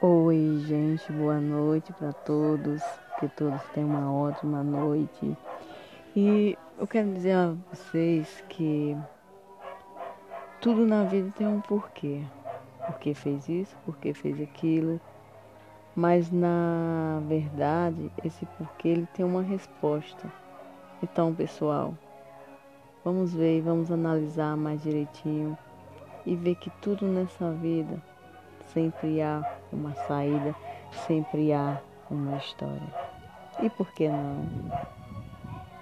Oi, gente, boa noite para todos. Que todos tenham uma ótima noite. E eu quero dizer a vocês que tudo na vida tem um porquê. Porque fez isso, porque fez aquilo. Mas na verdade, esse porquê ele tem uma resposta. Então, pessoal, vamos ver e vamos analisar mais direitinho e ver que tudo nessa vida sempre há uma saída, sempre há uma história. E por que não?